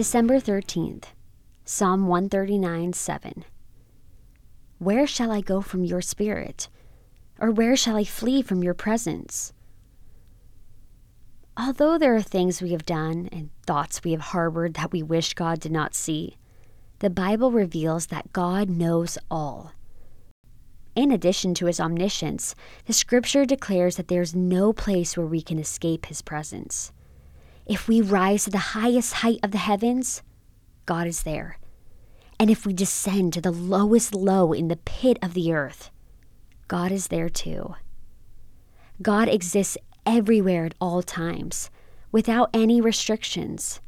December 13th, Psalm 139 7. Where shall I go from your spirit? Or where shall I flee from your presence? Although there are things we have done and thoughts we have harbored that we wish God did not see, the Bible reveals that God knows all. In addition to his omniscience, the scripture declares that there is no place where we can escape his presence. If we rise to the highest height of the heavens, God is there. And if we descend to the lowest low in the pit of the earth, God is there too. God exists everywhere at all times, without any restrictions.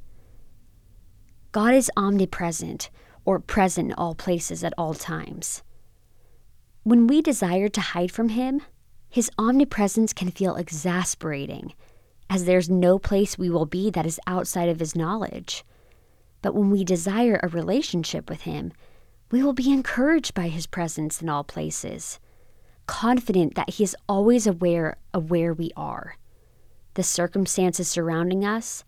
God is omnipresent, or present in all places at all times. When we desire to hide from Him, His omnipresence can feel exasperating, as there's no place we will be that is outside of His knowledge. But when we desire a relationship with Him, we will be encouraged by His presence in all places, confident that He is always aware of where we are, the circumstances surrounding us,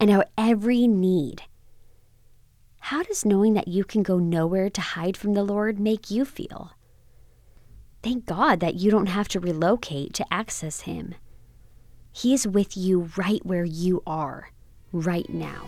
and our every need. How does knowing that you can go nowhere to hide from the Lord make you feel? Thank God that you don't have to relocate to access Him. He is with you right where you are, right now.